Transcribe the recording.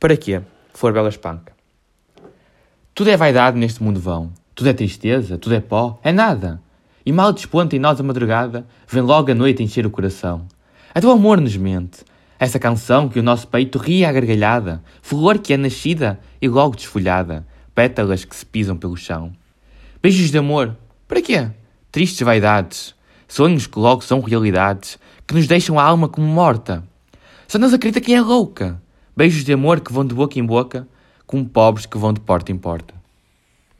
Para quê? For bela espanca. Tudo é vaidade neste mundo vão. Tudo é tristeza, tudo é pó, é nada. E mal desponta em nós a madrugada, vem logo a noite encher o coração. É do amor nos mente. Essa canção que o nosso peito ria à gargalhada, flor que é nascida e logo desfolhada, pétalas que se pisam pelo chão. Beijos de amor, para quê? Tristes vaidades, sonhos que logo são realidades, que nos deixam a alma como morta. Só nos acredita quem é louca. Beijos de amor que vão de boca em boca, como pobres que vão de porta em porta.